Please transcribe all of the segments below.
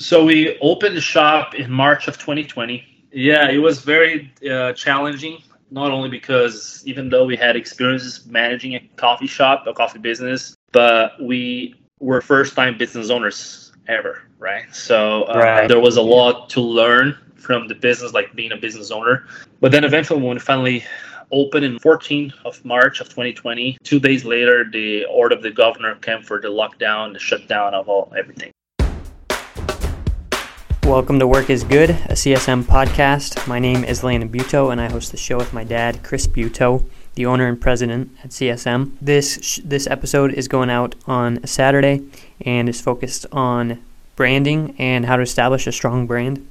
So we opened the shop in March of 2020. Yeah, it was very uh, challenging. Not only because even though we had experiences managing a coffee shop, a coffee business, but we were first-time business owners ever, right? So uh, Right. there was a lot to learn from the business, like being a business owner. But then eventually, when we finally opened in 14th of March of 2020, two days later, the order of the governor came for the lockdown, the shutdown of all everything. Welcome to Work is Good, a CSM podcast. My name is Landon Buto, and I host the show with my dad, Chris Buto, the owner and president at CSM. This sh- this episode is going out on Saturday and is focused on branding and how to establish a strong brand.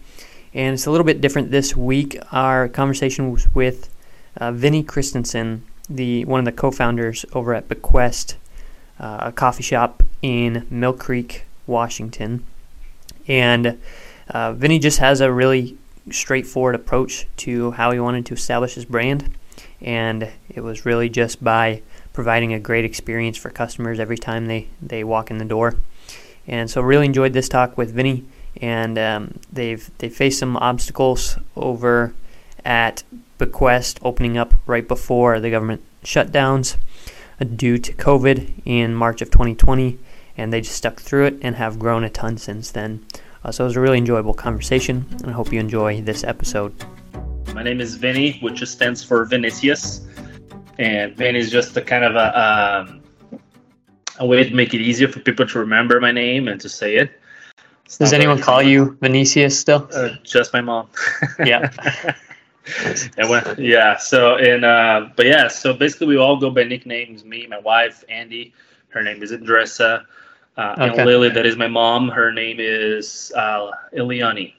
And it's a little bit different this week. Our conversation was with uh, Vinny Cristenson, the one of the co-founders over at Bequest, uh, a coffee shop in Mill Creek, Washington, and uh, Vinny just has a really straightforward approach to how he wanted to establish his brand, and it was really just by providing a great experience for customers every time they, they walk in the door. And so, really enjoyed this talk with Vinny, and um, they've they faced some obstacles over at Bequest opening up right before the government shutdowns uh, due to COVID in March of 2020, and they just stuck through it and have grown a ton since then. Uh, so it was a really enjoyable conversation, and I hope you enjoy this episode. My name is Vinny, which just stands for Vinicius, and Vinny is just a kind of a um, a way to make it easier for people to remember my name and to say it. It's Does anyone call you Vinicius still? Uh, just my mom. Yeah. and when, yeah. So and uh, but yeah. So basically, we all go by nicknames. Me, my wife, Andy. Her name is Andressa. Uh, Okay. And Lily, that is my mom. Her name is uh, Iliani.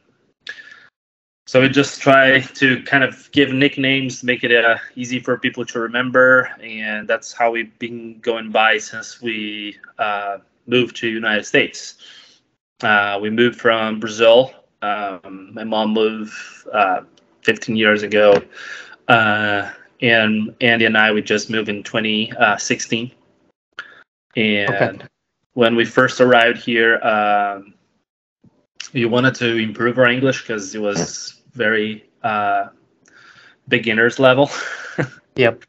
So we just try to kind of give nicknames, make it uh, easy for people to remember, and that's how we've been going by since we uh, moved to United States. Uh, we moved from Brazil. Um, my mom moved uh, 15 years ago, uh, and Andy and I we just moved in 2016. And Okay. When we first arrived here, um, we wanted to improve our English because it was very uh, beginners level. Yep.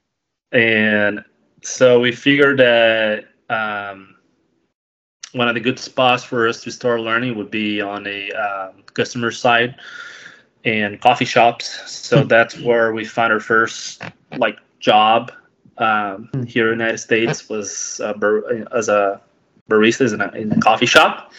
And so we figured that um, one of the good spots for us to start learning would be on a um, customer side and coffee shops. So that's where we found our first like job um, Hmm. here in the United States was uh, as a barista in a, in a coffee shop.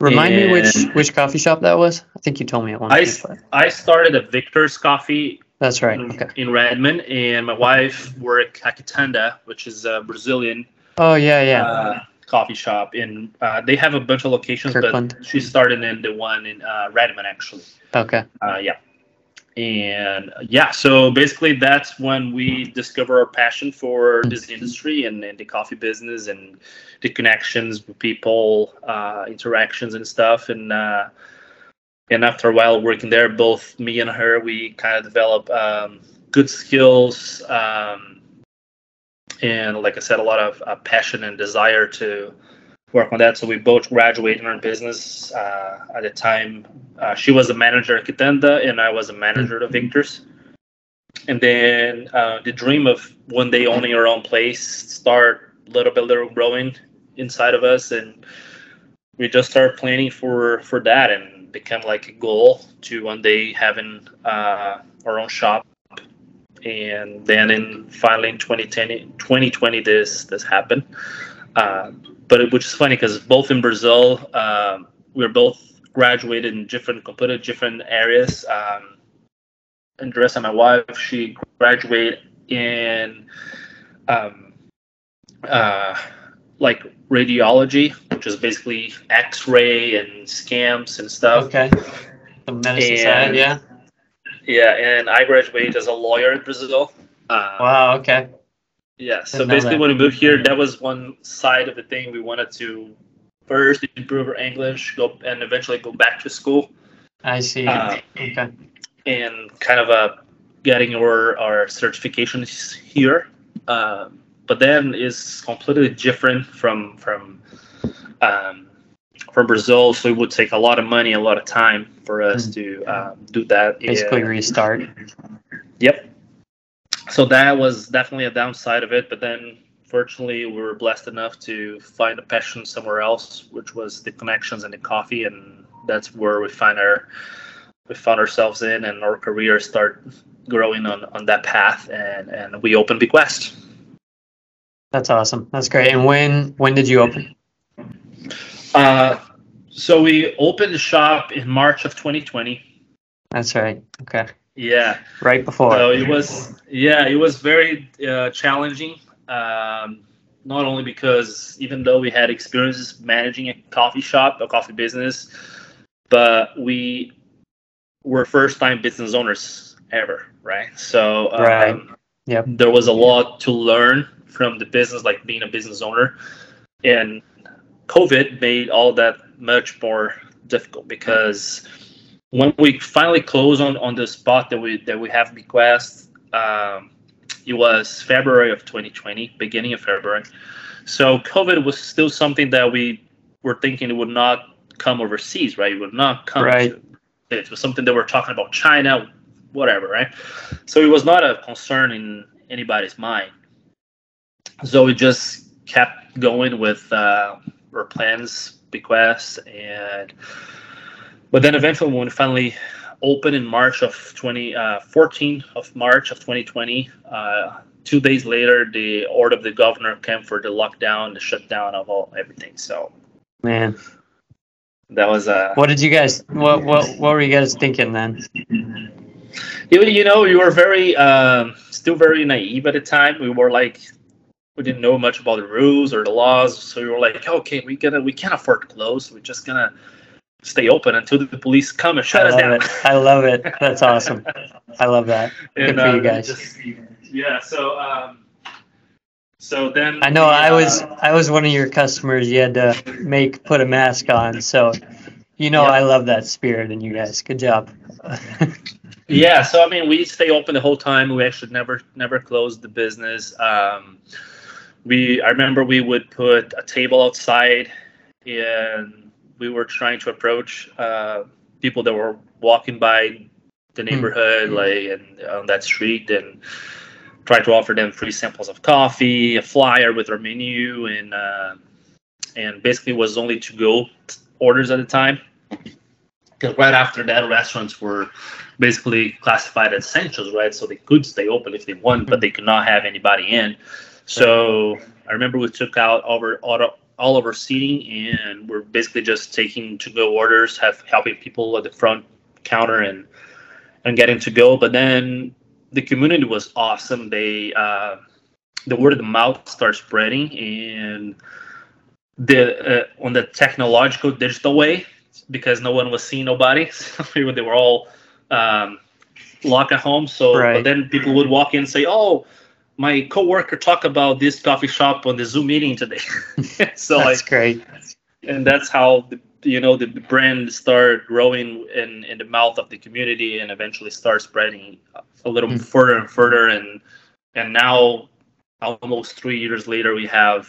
Remind me which which coffee shop that was. I think you told me at one I, point. I started at Victor's Coffee That's right. in, Okay. in Redmond, and my wife worked at Kitanda, which is a Brazilian Oh yeah, yeah. uh, coffee shop. In uh, they have a bunch of locations, Kirkland. but she started in the one in uh, Redmond, actually. okay. Uh, yeah, and uh, yeah, so basically that's when we discover our passion for this industry and, and the coffee business and the connections with people, uh, interactions and stuff, and. Uh, and after a while working there, both me and her, we kind of develop um, good skills, um, and like I said, a lot of uh, passion and desire to work on that. So we both graduated in our business uh, at the time. Uh, she was a manager at Kitanda, and I was a manager at Victor's. And then uh, the dream of one day owning our own place start little by little growing inside of us, and we just started planning for for that and become like a goal to one day having uh, our own shop and then in finally in 2010 2020 this this happened uh, but it, which is funny because both in brazil um, we are both graduated in different completely different areas um, andressa my wife she graduated in um, uh, like radiology which is basically x-ray and scams and stuff Okay. The medicine And- side, yeah. yeah and i graduated as a lawyer in brazil uh, Wow. Okay. Yeah. So basically, when we moved here, that was one side of the thing. We wanted to first improve our English, go and eventually go back to school, I see. Uh, okay. and kind of uh, getting our our certifications here. Um, but then is completely different from from um, from Brazil, so it would take a lot of money, a lot of time for us Mm. to um, do that. Basically And- restart. Yep. So that was definitely a downside of it, but then fortunately we were blessed enough to find a passion somewhere else, which was the connections and the coffee, and that's where we find our we found ourselves in, and our career start growing on on that path, and and we opened Bequest. That's awesome. That's great. And when when did you open? Uh, so we opened the shop in March of 2020. That's right. Okay. Yeah. Right before. So it was, yeah, it was very uh, challenging. Um, not only because even though we had experiences managing a coffee shop, a coffee business, but we were first time business owners ever, right? So um, Right. Yep. there was a lot to learn from the business, like being a business owner. And COVID made all that much more difficult because when we finally closed on, on the spot that we that we have Bequest, um, it was February of 2020, beginning of February. So COVID was still something that we were thinking it would not come overseas, right? It would not come. Right. To, it was something that we're talking about China, whatever, right? So it was not a concern in anybody's mind. So we just kept going with uh, our plans, bequests, and but then eventually when we finally opened in March of 2014 uh, of March of 2020, uh, two days later the order of the governor came for the lockdown, the shutdown of all everything. So Man, that was uh, what did you guys? What what what were you guys thinking then? you, you know you were very um, still very naive at the time. We were like we didn't know much about the rules or the laws, so we were like, okay, we gonna we can't afford to close. We're just gonna stay open until the police come and shut I us love down. it. I love it. That's awesome. I love that. Good for you uh, guys. just- yeah. So um, so then I know the, I was uh, I was one of your customers. You had to make put a mask on, so you know Yeah. I love that spirit in you guys. Good job. Yeah, so I mean, we stay open the whole time. We actually never never closed the business. Um, we I remember we would put a table outside, and we were trying to approach uh, people that were walking by the neighborhood, like and on that street, and try to offer them free samples of coffee, a flyer with our menu, and uh, and basically was only to go orders at a time. Because right after that, restaurants were basically classified as essentials, right? So they could stay open if they want, but they could not have anybody in. So I remember we took out our, our- all of our seating and we're basically just taking to go orders, have helping people at the front counter and and getting to go. But then the community was awesome. They uh, the word of the mouth starts spreading and the uh, on the technological digital way because no one was seeing nobody. So they were- all um, locked at home. So Right. but then people would walk in and say, "Oh, my coworker talked about this coffee shop on the Zoom meeting today." so That's like, great. and that's how the, you know the brand started growing in in the mouth of the community and eventually start spreading a little Mm. further and further and and now almost three years later we have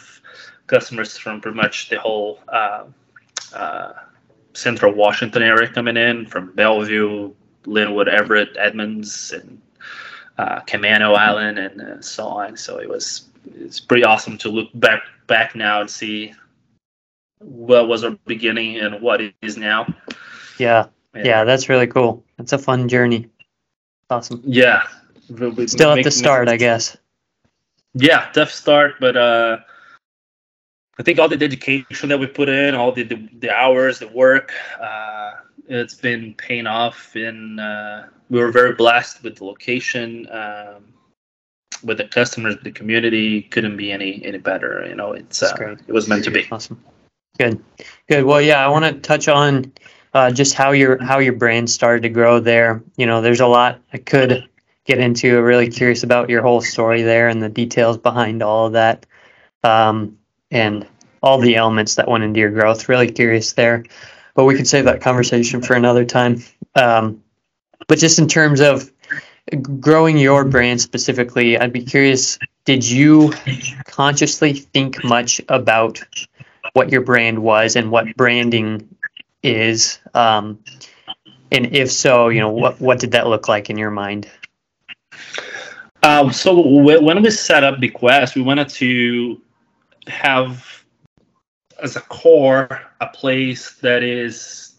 customers from pretty much the whole uh, uh, central washington area coming in from bellevue lynnwood everett edmonds and uh, Camano Island and uh, so on. So it was it's pretty awesome to look back back now and see what was our beginning and what it is now. Yeah, yeah, that's really cool. It's a fun journey. Awesome. yeah. We- we Still at the start, I guess. Yeah, tough start, but uh, I think all the dedication that we put in, all the the, the hours, the work, uh, it's been paying off, and uh, we were very blessed with the location, um, with the customers, the community. Couldn't be any any better. You know, it's uh, it was meant to be. Awesome. Good. Good. Well, yeah, I want to touch on uh, just how your how your brand started to grow there. You know, there's a lot I could get into. i Really curious about your whole story there and the details behind all of that, um, and all the elements that went into your growth. Really curious there, but we could save that conversation for another time. Um, but just in terms of growing your brand specifically, I'd be curious. Did you consciously think much about what your brand was and what branding is? Um, and if so, you know, what, what did that look like in your mind? Um, so w- when we set up Bequest, we wanted to have as a core a place that is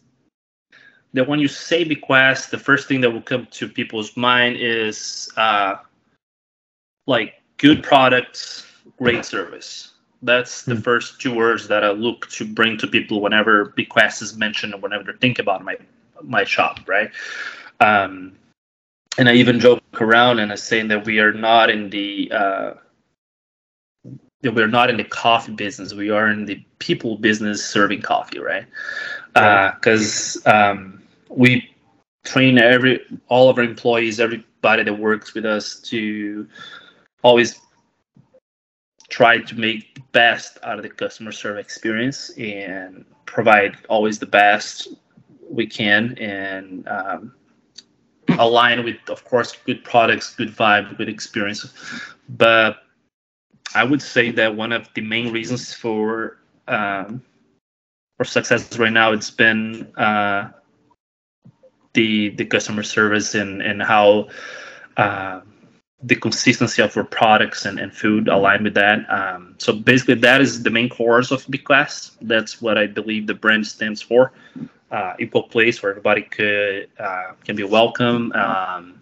that when you say Bequest, the first thing that will come to people's mind is uh, like good products, great service. That's the mm-hmm. first two words that I look to bring to people whenever Bequest is mentioned or whenever they think about my my shop, right? Um, and I even joke around and I saying that we are not in the uh, we're not in the coffee business. We are in the people business serving coffee, right? Because uh, um, we train every all of our employees, everybody that works with us to always try to make the best out of the customer service experience and provide always the best we can and um, align with, of course, good products, good vibe, good experience. But I would say that one of the main reasons for um, for success right now it's been uh, the the customer service and and how uh, the consistency of our products and, and food align with that. Um, so basically, that is the main course of Bequest. That's what I believe the brand stands for uh, equal place where everybody could uh, can be welcome um,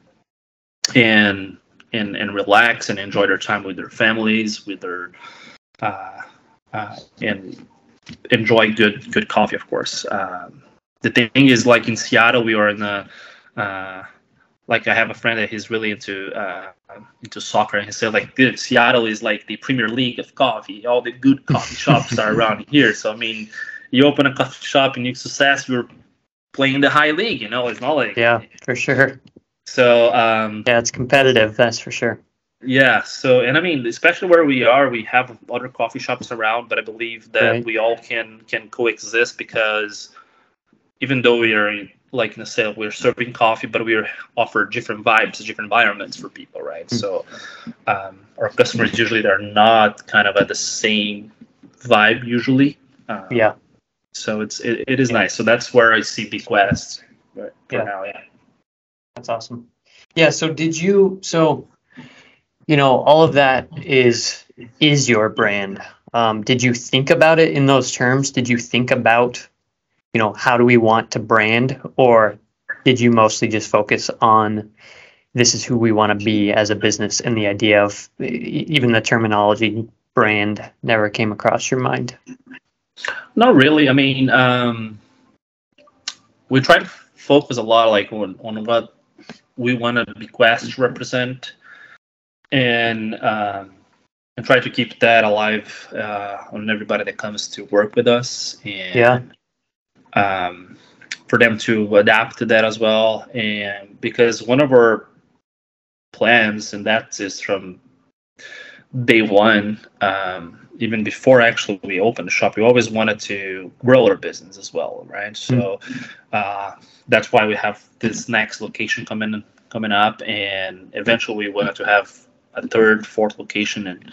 and and and relax and enjoy their time with their families, with their uh, uh and enjoy good good coffee, of course. Um, the thing is, like in Seattle, we are in the uh, like I have a friend that he's really into uh, into soccer, and he said like Seattle is like the Premier League of coffee. All the good coffee shops are around here. So I mean, you open a coffee shop and you success, you're playing the high league. You know, it's not like yeah, for sure. So um, yeah, it's competitive. That's for sure. Yeah. So and I mean, especially where we are, we have other coffee shops around, but I believe that right. we all can can coexist because even though we are like in the sale, we're serving coffee, but we offer different vibes, different environments for people, right? Mm-hmm. So um, our customers usually they're not kind of at the same vibe usually. Um, yeah so it's it, it is nice. So that's where I see Bequest right, for yeah. now. Yeah, that's awesome. Yeah. So did you? So you know, all of that is is your brand. Um, did you think about it in those terms? Did you think about, you know, how do we want to brand, or did you mostly just focus on this is who we want to be as a business, and the idea of even the terminology brand never came across your mind? Not really. I mean, um, we try to focus a lot like on, on what we want to Bequest represent, and um, and try to keep that alive uh, on everybody that comes to work with us. And, yeah. Um, for them to adapt to that as well, and because one of our plans, and that is from day one. Um, even before actually we opened the shop, we always wanted to grow our business as well, right? So uh, that's why we have this next location coming coming up, and eventually we wanted to have a third, fourth location, and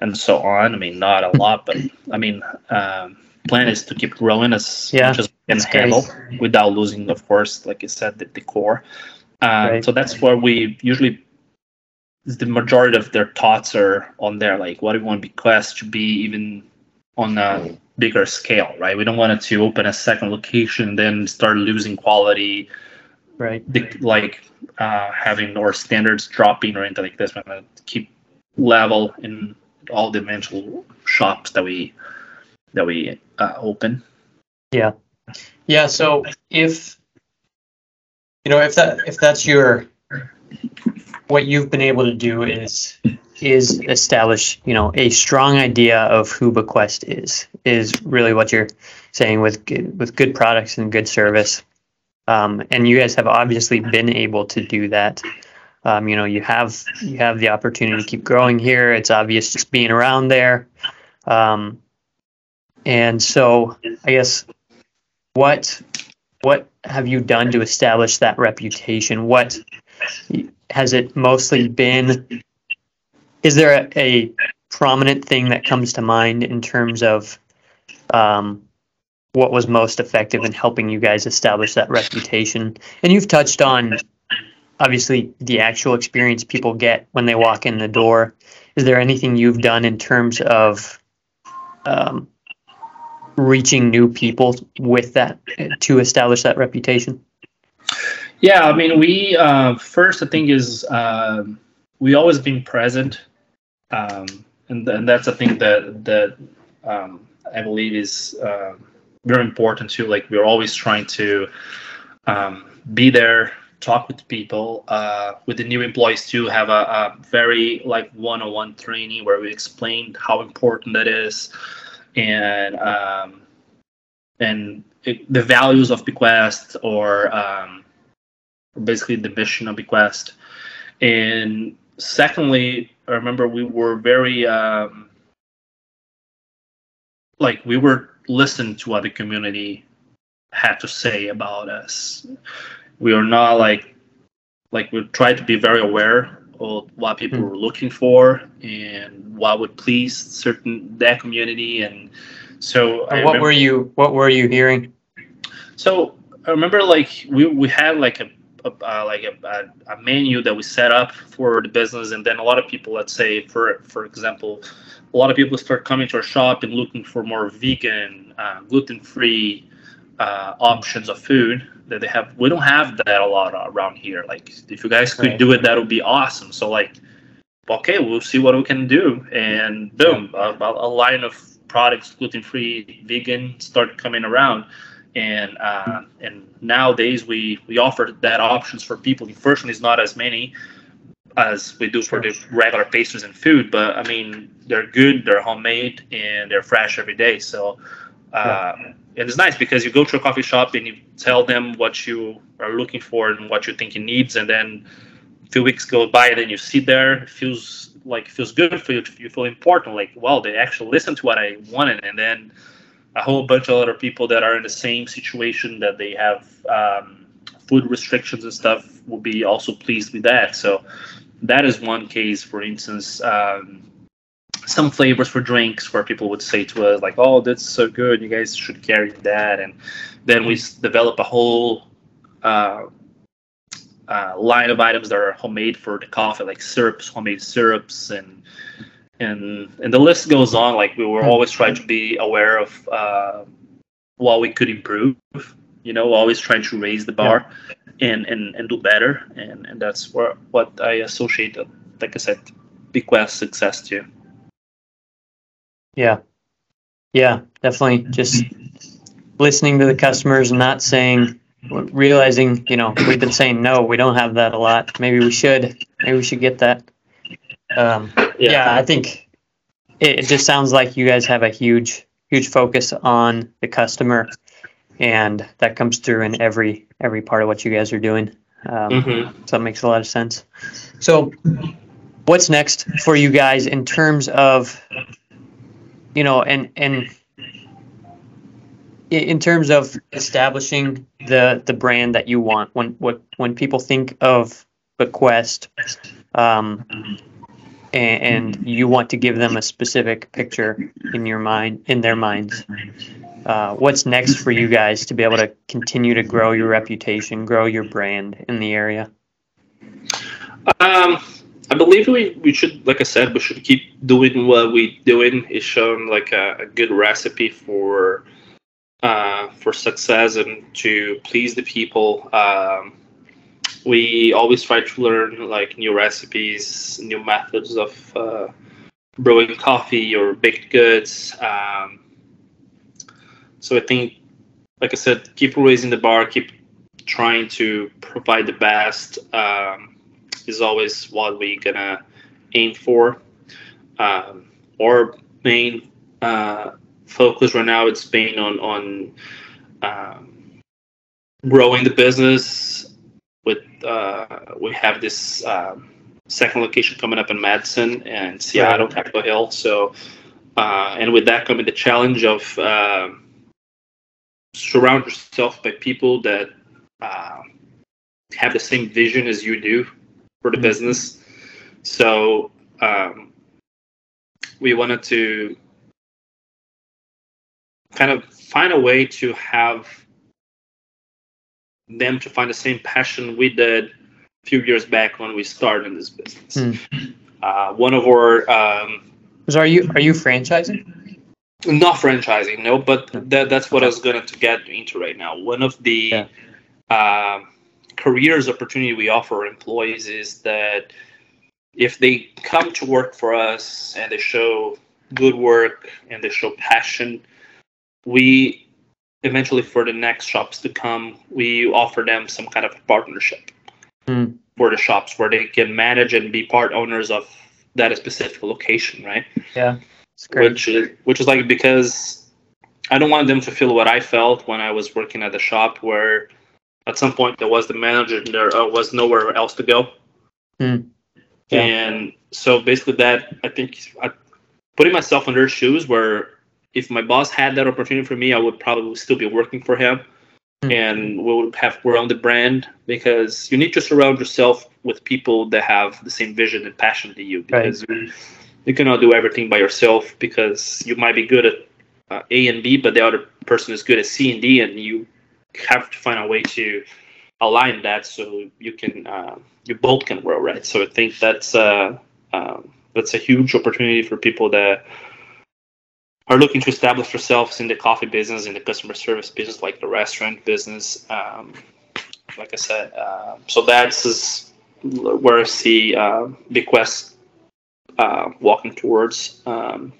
and so on. I mean, not a lot, but I mean, um, plan is to keep growing as yeah, much as we can handle without losing, of course, like you said, the, the core. Um, right. So that's where we usually the majority of their thoughts are on there, like what do we want Bequest to be even on a bigger scale, right? We don't want it to open a second location, then start losing quality, right? like uh, having our standards dropping or anything like this. We want to keep level in all dimensional shops that we that we uh, open. Yeah, yeah. So if you know if that if that's your what you've been able to do is is establish you know a strong idea of who Bequest is is really what you're saying with with good products and good service. Um, and you guys have obviously been able to do that. Um, you know, you have you have the opportunity to keep growing here. It's obvious just being around there. Um, and so, I guess what what have you done to establish that reputation? What has it mostly been? Is there a, a prominent thing that comes to mind in terms of um, what was most effective in helping you guys establish that reputation. And you've touched on obviously the actual experience people get when they walk in the door. Is there anything you've done in terms of um, reaching new people with that to establish that reputation? Yeah, I mean, we uh, first I think is uh, we always been present, um, and, and that's a thing that that um, I believe is uh, very important too. Like we're always trying to um, be there, talk with people, uh, with the new employees too. Have a, a very like one-on-one training where we explain how important that is, and um, and it, the values of Bequest or um, basically the mission of Bequest. And secondly, I remember we were very um, like we were listening to what the community had to say about us. We are not like like we try to be very aware of what people mm. were looking for and what would please certain that community and so what remember, were you what were you hearing so i remember like we we had like a uh, like a, a, menu that we set up for the business, and then a lot of people, let's say, for for example, a lot of people start coming to our shop and looking for more vegan, uh, gluten-free uh, options of food that they have. We don't have that a lot around here. Like, if you guys could right. do it, that would be awesome. So, like, okay, we'll see what we can do, and boom, a, a line of products, gluten-free, vegan, start coming around and uh, and nowadays we we offer that options for people. Unfortunately, it's not as many as we do for the regular pastries and food, but I mean they're good, they're homemade, and they're fresh every day. So. Uh, and it's nice because you go to a coffee shop and you tell them what you are looking for and what you think you needs, and then a few weeks go by, and then you sit there. It feels like it feels good for you. You feel important. Like, wow, they actually listened to what I wanted, and then a whole bunch of other people that are in the same situation that they have um, food restrictions and stuff will be also pleased with that. So that is one case, for instance. Um, some flavors for drinks where people would say to us like, "Oh, that's so good! You guys should carry that." And then we develop a whole uh, uh, line of items that are homemade for the coffee, like syrups, homemade syrups, and and and the list goes on. Like we were hmm. always trying to be aware of uh, what we could improve. You know, always trying to raise the bar yeah. and, and and do better. And and that's where what I associate, like I said, Bequest success to. Yeah, yeah, definitely. Just listening to the customers and not saying realizing you know we've been saying no we don't have that a lot maybe we should maybe we should get that um, yeah. yeah, I think it, it just sounds like you guys have a huge, huge focus on the customer, and that comes through in every every part of what you guys are doing. Um, mm-hmm. So it makes a lot of sense. So, what's next for you guys in terms of, you know, and and in terms of establishing the the brand that you want when what when people think of Bequest, um, and, and you want to give them a specific picture in your mind, in their minds. Uh, what's next for you guys to be able to continue to grow your reputation, grow your brand in the area? Um, I believe we, we should, like I said, we should keep doing what we're doing. Is showing like a, a good recipe for uh, for success and to please the people. Um, we always try to learn like new recipes, new methods of uh, brewing coffee or baked goods. Um, so I think, like I said, keep raising the bar, keep trying to provide the best um, is always what we're gonna aim for. Um, our main uh, focus right now it's been on on um, growing the business with uh, we have this um, second location coming up in Madison and Seattle, Capitol Hill. So, uh, and with that coming the challenge of uh, surround yourself by people that uh, have the same vision as you do for the mm-hmm. business. So, um, we wanted to kind of find a way to have them to find the same passion we did a few years back when we started in this business. Hmm. Uh, one of our um, So are you are you franchising? not franchising, no, but that, that's what I was going to get into right now. One of the Yeah. um careers opportunity we offer employees is that if they come to work for us and they show good work and they show passion, we eventually for the next shops to come, we offer them some kind of a partnership Hmm. for the shops where they can manage and be part owners of that specific location, right? Yeah, it's great. which is which is like because I don't want them to feel what I felt when I was working at the shop, where at some point there was the manager and there uh, was nowhere else to go, Hmm. Yeah. and so basically that I think I, putting myself in their shoes, where if my boss had that opportunity for me, I would probably still be working for him. Hmm. And we would have grown the brand because you need to surround yourself with people that have the same vision and passion to you. Right. Because you, you cannot do everything by yourself because you might be good at uh, A and B, but the other person is good at C and D, and you have to find a way to align that so you can uh, you both can grow, right? So I think that's uh, um, that's a huge opportunity for people that are looking to establish themselves in the coffee business, in the customer service business, like the restaurant business. Um, like I said, uh, so that's is where I see uh, Bequest uh, walking towards. Um,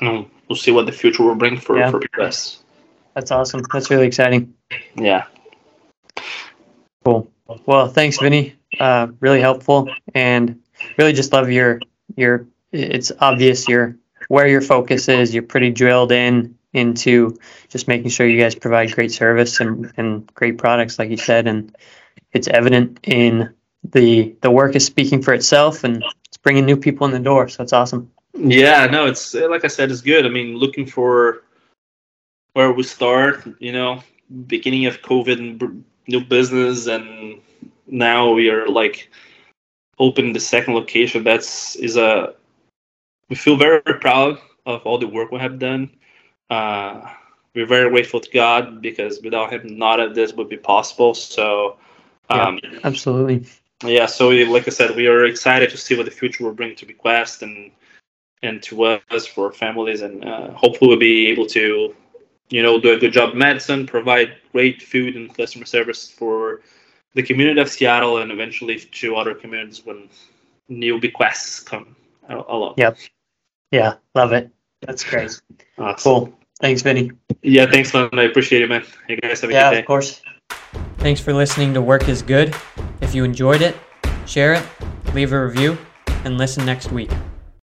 and we'll see what the future will bring for Yeah. for Bequest. That's awesome. That's really exciting. Yeah. Cool. Well, thanks, Vinny. Uh, really helpful, and really just love your your. It's obvious your where your focus is. You're pretty drilled in into just making sure you guys provide great service and and great products, like you said, and it's evident in the the work is speaking for itself, and it's bringing new people in the door. So it's awesome. Yeah, no, it's like I said, it's good. I mean, looking for where we start, you know, beginning of COVID and new business, and now we are like open the second location. That's is a we feel very, proud of all the work we have done. Uh, we're very grateful to God because without Him, none of this would be possible. So, um, Absolutely. yeah so we, like i said we are excited to see what the future will bring to bequest and and to us for families and uh, hopefully we'll be able to you know do a good job in Madison provide great food and customer service for the community of seattle and eventually to other communities when new bequests come along Yep. Yeah, love it. That's great. Awesome. Cool. Thanks, Vinny. yeah thanks man i appreciate it man you guys have a Yeah, good day Yeah, of course. Thanks for listening to Work is Good. If you enjoyed it, share it, leave a review, and listen next week.